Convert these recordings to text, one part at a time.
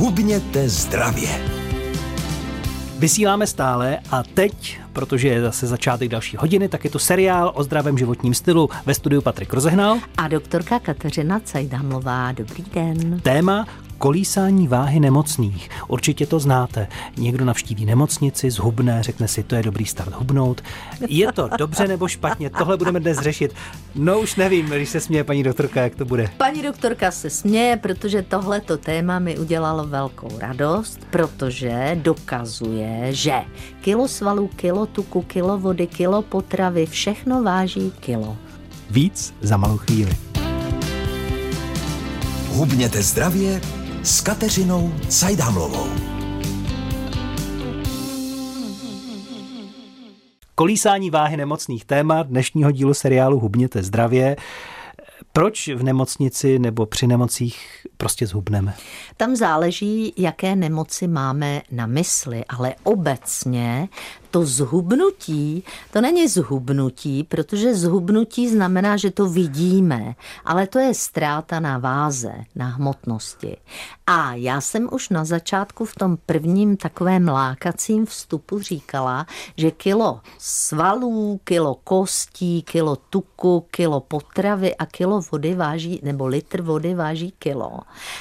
Hubněte zdravě. Vysíláme stále a teď, protože je zase začátek další hodiny, tak je to seriál o zdravém životním stylu ve studiu Patrik Rozehnal. A doktorka Kateřina Cajdamlová. Dobrý den. Téma kolísání váhy nemocných. Určitě to znáte. Někdo navštíví nemocnici, zhubne, řekne si, to je dobrý start hubnout. Je to dobře nebo špatně? Tohle budeme dnes řešit. No už nevím, když se směje paní doktorka, jak to bude. Paní doktorka se směje, protože tohleto téma mi udělalo velkou radost, protože dokazuje, že kilo svalů, kilo tuku, kilo vody, kilo potravy, všechno váží kilo. Víc za malou chvíli. Hubněte zdravě s Kateřinou Cajdámlovou. Kolísání váhy nemocných témat dnešního dílu seriálu Hubněte zdravě. Proč v nemocnici nebo při nemocích prostě zhubneme? Tam záleží, jaké nemoci máme na mysli, ale obecně to zhubnutí, to není zhubnutí, protože zhubnutí znamená, že to vidíme, ale to je ztráta na váze, na hmotnosti. A já jsem už na začátku v tom prvním takovém lákacím vstupu říkala, že kilo svalů, kilo kostí, kilo tuku, kilo potravy a kilo vody váží, nebo litr vody váží kilo.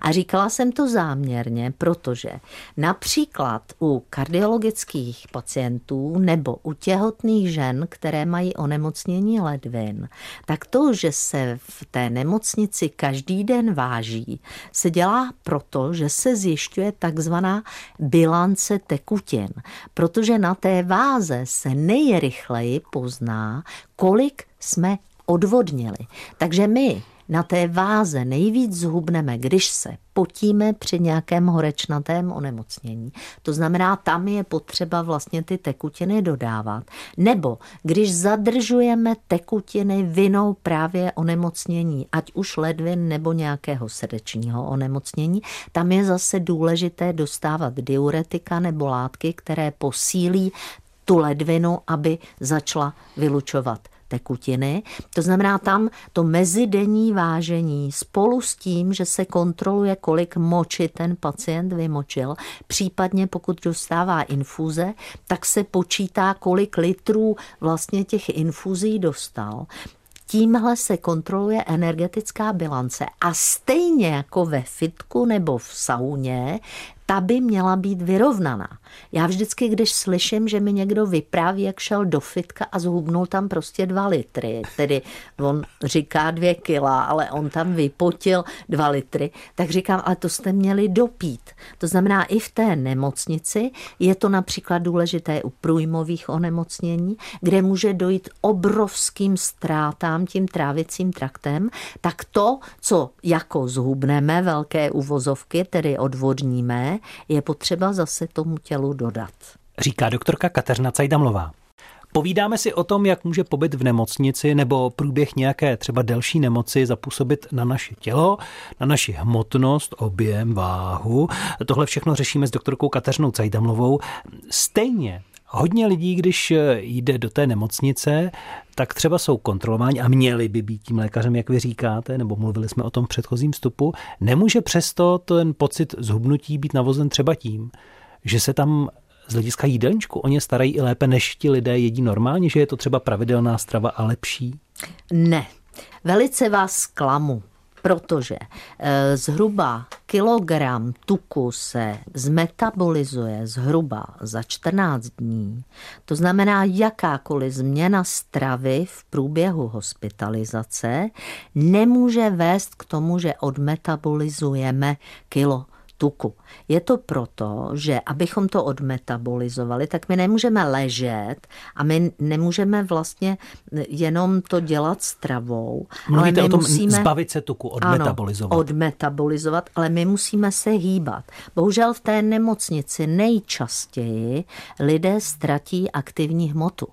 A říkala jsem to záměrně, protože například u kardiologických pacientů pacientů nebo u těhotných žen, které mají onemocnění ledvin, tak to, že se v té nemocnici každý den váží, se dělá proto, že se zjišťuje takzvaná bilance tekutin, protože na té váze se nejrychleji pozná, kolik jsme odvodnili. Takže my na té váze nejvíc zhubneme, když se potíme při nějakém horečnatém onemocnění. To znamená, tam je potřeba vlastně ty tekutiny dodávat. Nebo když zadržujeme tekutiny vinou právě onemocnění, ať už ledvin nebo nějakého srdečního onemocnění, tam je zase důležité dostávat diuretika nebo látky, které posílí tu ledvinu, aby začala vylučovat tekutiny. To znamená tam to mezidenní vážení spolu s tím, že se kontroluje, kolik moči ten pacient vymočil, případně pokud dostává infuze, tak se počítá, kolik litrů vlastně těch infuzí dostal. Tímhle se kontroluje energetická bilance a stejně jako ve fitku nebo v sauně, ta by měla být vyrovnaná. Já vždycky, když slyším, že mi někdo vypráví, jak šel do fitka a zhubnul tam prostě dva litry, tedy on říká dvě kila, ale on tam vypotil dva litry, tak říkám, ale to jste měli dopít. To znamená, i v té nemocnici je to například důležité u průjmových onemocnění, kde může dojít obrovským ztrátám tím trávicím traktem, tak to, co jako zhubneme, velké uvozovky, tedy odvodníme, je potřeba zase tomu tělu dodat. Říká doktorka Kateřina Cajdamlová. Povídáme si o tom, jak může pobyt v nemocnici nebo průběh nějaké třeba delší nemoci zapůsobit na naše tělo, na naši hmotnost, objem, váhu. Tohle všechno řešíme s doktorkou Kateřinou Cajdamlovou. Stejně Hodně lidí, když jde do té nemocnice, tak třeba jsou kontrolováni a měli by být tím lékařem, jak vy říkáte, nebo mluvili jsme o tom v předchozím vstupu, nemůže přesto ten pocit zhubnutí být navozen třeba tím, že se tam z hlediska jídelníčku o ně starají i lépe, než ti lidé jedí normálně, že je to třeba pravidelná strava a lepší? Ne. Velice vás zklamu protože eh, zhruba kilogram tuku se zmetabolizuje zhruba za 14 dní. To znamená, jakákoliv změna stravy v průběhu hospitalizace nemůže vést k tomu, že odmetabolizujeme kilo tuku. Je to proto, že abychom to odmetabolizovali, tak my nemůžeme ležet a my nemůžeme vlastně jenom to dělat stravou. Mluvíte ale my o tom musíme, zbavit se tuku, odmetabolizovat. Ano, odmetabolizovat, ale my musíme se hýbat. Bohužel v té nemocnici nejčastěji lidé ztratí aktivní hmotu.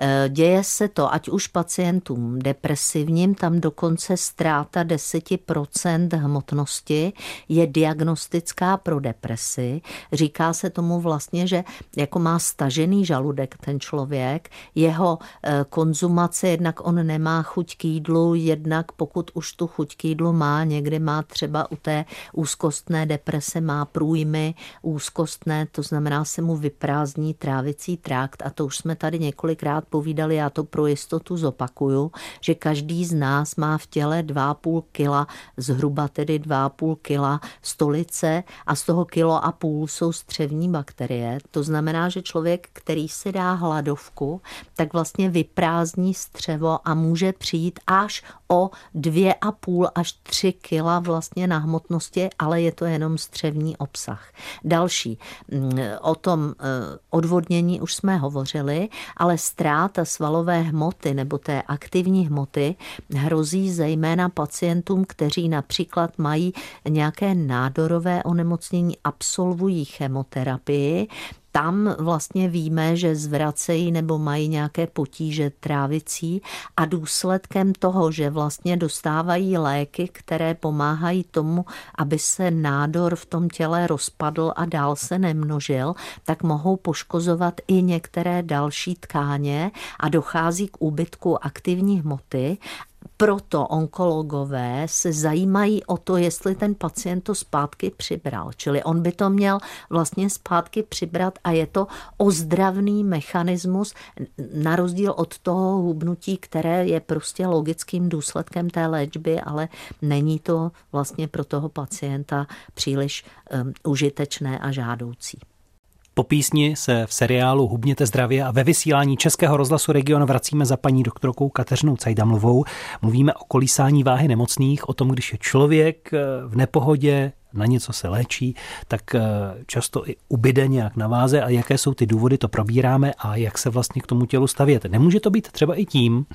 Eh, děje se to, ať už pacientům depresivním, tam dokonce ztráta 10% hmotnosti je diagnostická pro depresi. Říká se tomu vlastně, že jako má stažený žaludek ten člověk, jeho eh, konzumace, jednak on nemá chuť k jídlu, jednak pokud už tu chuť k jídlu má, někdy má třeba u té úzkostné deprese, má průjmy úzkostné, to znamená se mu vyprázdní trávicí trakt a to už jsme tady několikrát povídali, já to pro jistotu zopakuju, že každý z nás má v těle 2,5 kila, zhruba tedy 2,5 kila stolice a z toho kilo a půl jsou střevní bakterie. To znamená, že člověk, který si dá hladovku, tak vlastně vyprázdní střevo a může přijít až o 2,5 až 3 kila vlastně na hmotnosti, ale je to jenom střevní obsah. Další, mm, o tom eh, odvodnění už jsme hovořili, ale ztráta svalové hmoty nebo té aktivní hmoty hrozí zejména pacientům, kteří například mají nějaké nádorové onemocnění, absolvují chemoterapii, tam vlastně víme, že zvracejí nebo mají nějaké potíže trávicí a důsledkem toho, že vlastně dostávají léky, které pomáhají tomu, aby se nádor v tom těle rozpadl a dál se nemnožil, tak mohou poškozovat i některé další tkáně a dochází k úbytku aktivní hmoty proto onkologové se zajímají o to, jestli ten pacient to zpátky přibral. Čili on by to měl vlastně zpátky přibrat a je to ozdravný mechanismus na rozdíl od toho hubnutí, které je prostě logickým důsledkem té léčby, ale není to vlastně pro toho pacienta příliš um, užitečné a žádoucí. Po písni se v seriálu Hubněte zdravě a ve vysílání Českého rozhlasu Region vracíme za paní doktorkou Kateřinou Cajdamlovou. Mluvíme o kolísání váhy nemocných, o tom, když je člověk eh, v nepohodě, na něco se léčí, tak eh, často i ubyde nějak na váze a jaké jsou ty důvody, to probíráme a jak se vlastně k tomu tělu stavět. Nemůže to být třeba i tím,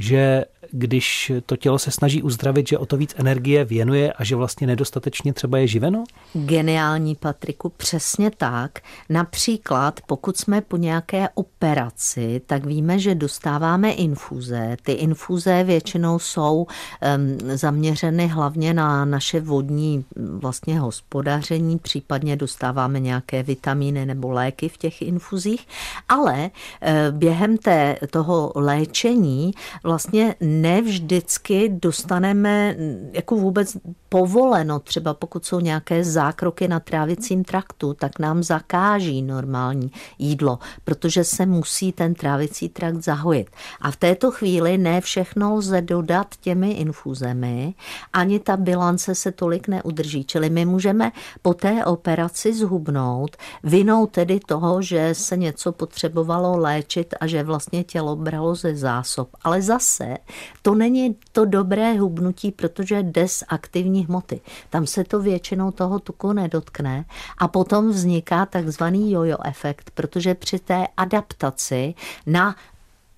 že když to tělo se snaží uzdravit, že o to víc energie věnuje a že vlastně nedostatečně třeba je živeno? Geniální, Patriku, přesně tak. Například, pokud jsme po nějaké operaci, tak víme, že dostáváme infuze. Ty infuze většinou jsou um, zaměřeny hlavně na naše vodní vlastně hospodaření, případně dostáváme nějaké vitamíny nebo léky v těch infuzích, ale uh, během té, toho léčení vlastně ne vždycky dostaneme jako vůbec povoleno, třeba pokud jsou nějaké zákroky na trávicím traktu, tak nám zakáží normální jídlo, protože se musí ten trávicí trakt zahojit. A v této chvíli ne všechno lze dodat těmi infuzemi, ani ta bilance se tolik neudrží. Čili my můžeme po té operaci zhubnout, vinou tedy toho, že se něco potřebovalo léčit a že vlastně tělo bralo ze zásob. Ale zase to není to dobré hubnutí, protože desaktivní hmoty. Tam se to většinou toho tuku nedotkne a potom vzniká takzvaný jojo efekt, protože při té adaptaci na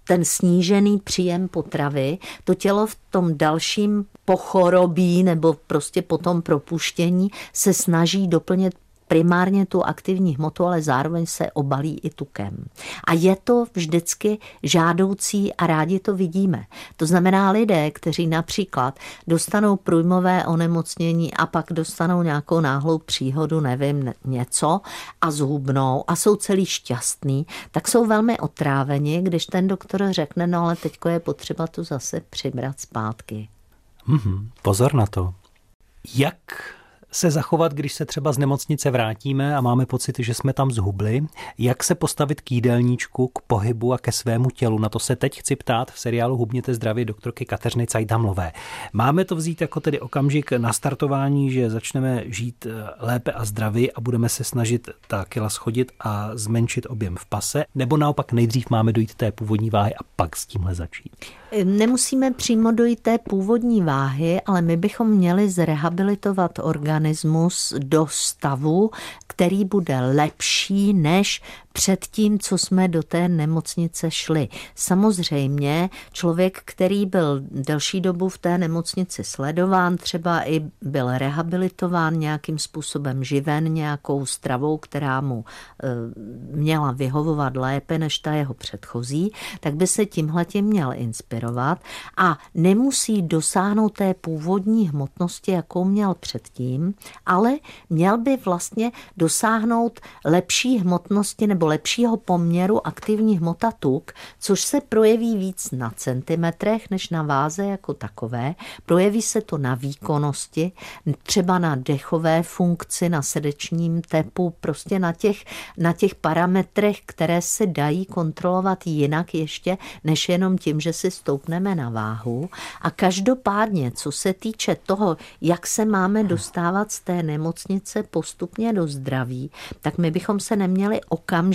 ten snížený příjem potravy, to tělo v tom dalším pochorobí nebo prostě po tom propuštění se snaží doplnit primárně tu aktivní hmotu, ale zároveň se obalí i tukem. A je to vždycky žádoucí a rádi to vidíme. To znamená lidé, kteří například dostanou průjmové onemocnění a pak dostanou nějakou náhlou příhodu, nevím, něco a zhubnou a jsou celý šťastný, tak jsou velmi otráveni, když ten doktor řekne, no ale teďko je potřeba to zase přibrat zpátky. Mm-hmm, pozor na to. Jak se zachovat, když se třeba z nemocnice vrátíme a máme pocit, že jsme tam zhubli? Jak se postavit k jídelníčku, k pohybu a ke svému tělu? Na to se teď chci ptát v seriálu Hubněte zdraví doktorky Kateřiny Cajdamlové. Máme to vzít jako tedy okamžik na startování, že začneme žít eh, lépe a zdraví a budeme se snažit ta kila schodit a zmenšit objem v pase? Nebo naopak nejdřív máme dojít té původní váhy a pak s tímhle začít? Nemusíme přímo dojít té původní váhy, ale my bychom měli zrehabilitovat organismus do stavu, který bude lepší než před tím, co jsme do té nemocnice šli. Samozřejmě člověk, který byl delší dobu v té nemocnici sledován, třeba i byl rehabilitován nějakým způsobem živen nějakou stravou, která mu e, měla vyhovovat lépe než ta jeho předchozí, tak by se tímhletím měl inspirovat a nemusí dosáhnout té původní hmotnosti, jakou měl předtím, ale měl by vlastně dosáhnout lepší hmotnosti nebo lepšího poměru aktivní hmota tuk, což se projeví víc na centimetrech než na váze jako takové. Projeví se to na výkonnosti, třeba na dechové funkci, na srdečním tepu, prostě na těch, na těch parametrech, které se dají kontrolovat jinak ještě, než jenom tím, že si stoupneme na váhu. A každopádně, co se týče toho, jak se máme dostávat z té nemocnice postupně do zdraví, tak my bychom se neměli okamžitě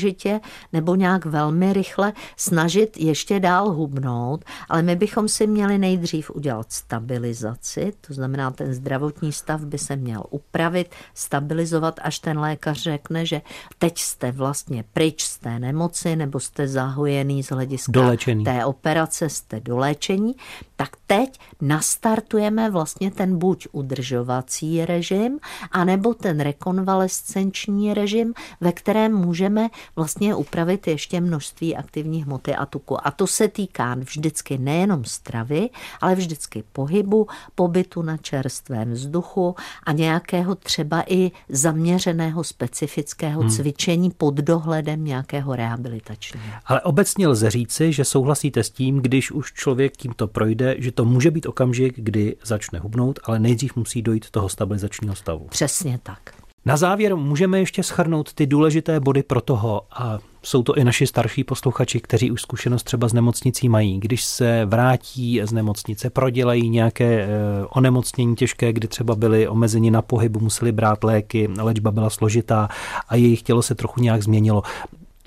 nebo nějak velmi rychle snažit ještě dál hubnout, ale my bychom si měli nejdřív udělat stabilizaci, to znamená, ten zdravotní stav by se měl upravit, stabilizovat, až ten lékař řekne, že teď jste vlastně pryč z té nemoci nebo jste zahojený z hlediska Dolečený. té operace, jste doléčení, tak teď nastartujeme vlastně ten buď udržovací režim, anebo ten rekonvalescenční režim, ve kterém můžeme vlastně upravit ještě množství aktivní hmoty a tuku. A to se týká vždycky nejenom stravy, ale vždycky pohybu, pobytu na čerstvém vzduchu a nějakého třeba i zaměřeného specifického hmm. cvičení pod dohledem nějakého rehabilitačního. Ale obecně lze říci, že souhlasíte s tím, když už člověk tímto projde, že to může být okamžik, kdy začne hubnout, ale nejdřív musí dojít toho stabilizačního stavu. Přesně tak. Na závěr můžeme ještě schrnout ty důležité body pro toho, a jsou to i naši starší posluchači, kteří už zkušenost třeba z nemocnicí mají. Když se vrátí z nemocnice, prodělají nějaké eh, onemocnění těžké, kdy třeba byli omezeni na pohybu, museli brát léky, léčba byla složitá a jejich tělo se trochu nějak změnilo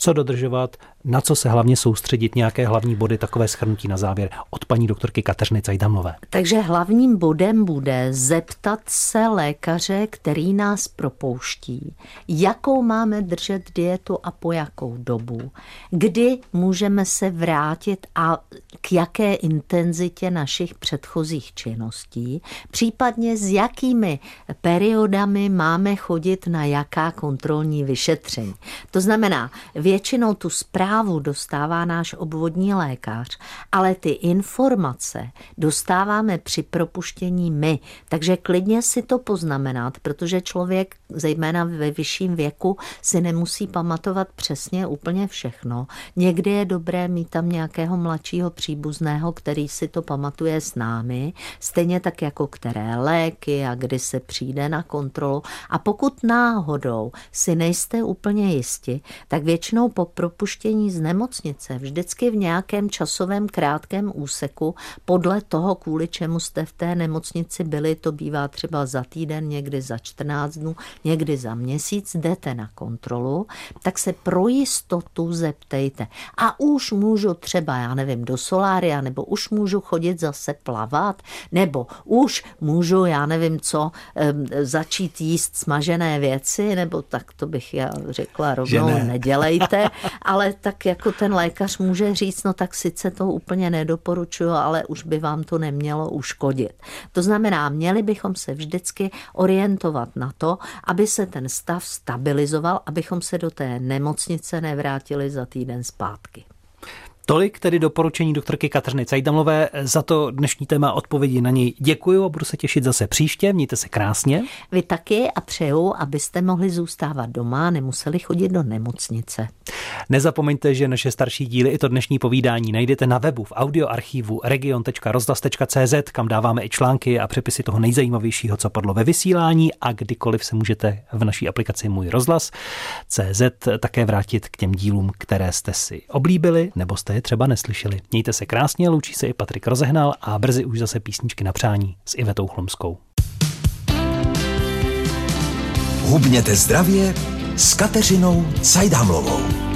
co dodržovat, na co se hlavně soustředit, nějaké hlavní body, takové schrnutí na závěr od paní doktorky Kateřiny Cajdamlové. Takže hlavním bodem bude zeptat se lékaře, který nás propouští, jakou máme držet dietu a po jakou dobu, kdy můžeme se vrátit a k jaké intenzitě našich předchozích činností, případně s jakými periodami máme chodit na jaká kontrolní vyšetření. To znamená, většinou tu zprávu dostává náš obvodní lékař, ale ty informace dostáváme při propuštění my. Takže klidně si to poznamenat, protože člověk, zejména ve vyšším věku, si nemusí pamatovat přesně úplně všechno. Někdy je dobré mít tam nějakého mladšího příbuzného, který si to pamatuje s námi, stejně tak jako které léky a kdy se přijde na kontrolu. A pokud náhodou si nejste úplně jisti, tak většinou po propuštění z nemocnice, vždycky v nějakém časovém krátkém úseku, podle toho, kvůli čemu jste v té nemocnici byli, to bývá třeba za týden, někdy za 14 dnů, někdy za měsíc, jdete na kontrolu, tak se pro jistotu zeptejte. A už můžu třeba, já nevím, do solária, nebo už můžu chodit zase plavat, nebo už můžu, já nevím co, začít jíst smažené věci, nebo tak to bych já řekla rovnou, ne. nedělejte ale tak jako ten lékař může říct, no tak sice to úplně nedoporučuju, ale už by vám to nemělo uškodit. To znamená, měli bychom se vždycky orientovat na to, aby se ten stav stabilizoval, abychom se do té nemocnice nevrátili za týden zpátky. Tolik tedy doporučení doktorky Kateřiny Cajdamlové. Za to dnešní téma odpovědi na něj děkuji a budu se těšit zase příště. Mějte se krásně. Vy taky a přeju, abyste mohli zůstávat doma, nemuseli chodit do nemocnice. Nezapomeňte, že naše starší díly i to dnešní povídání najdete na webu v audioarchivu region.rozhlas.cz, kam dáváme i články a přepisy toho nejzajímavějšího, co padlo ve vysílání a kdykoliv se můžete v naší aplikaci Můj rozhlas CZ také vrátit k těm dílům, které jste si oblíbili nebo jste je třeba neslyšeli. Mějte se krásně, loučí se i Patrik Rozehnal a brzy už zase písničky na přání s Ivetou Chlumskou. Hubněte zdravě s Kateřinou Cajdhamlovou.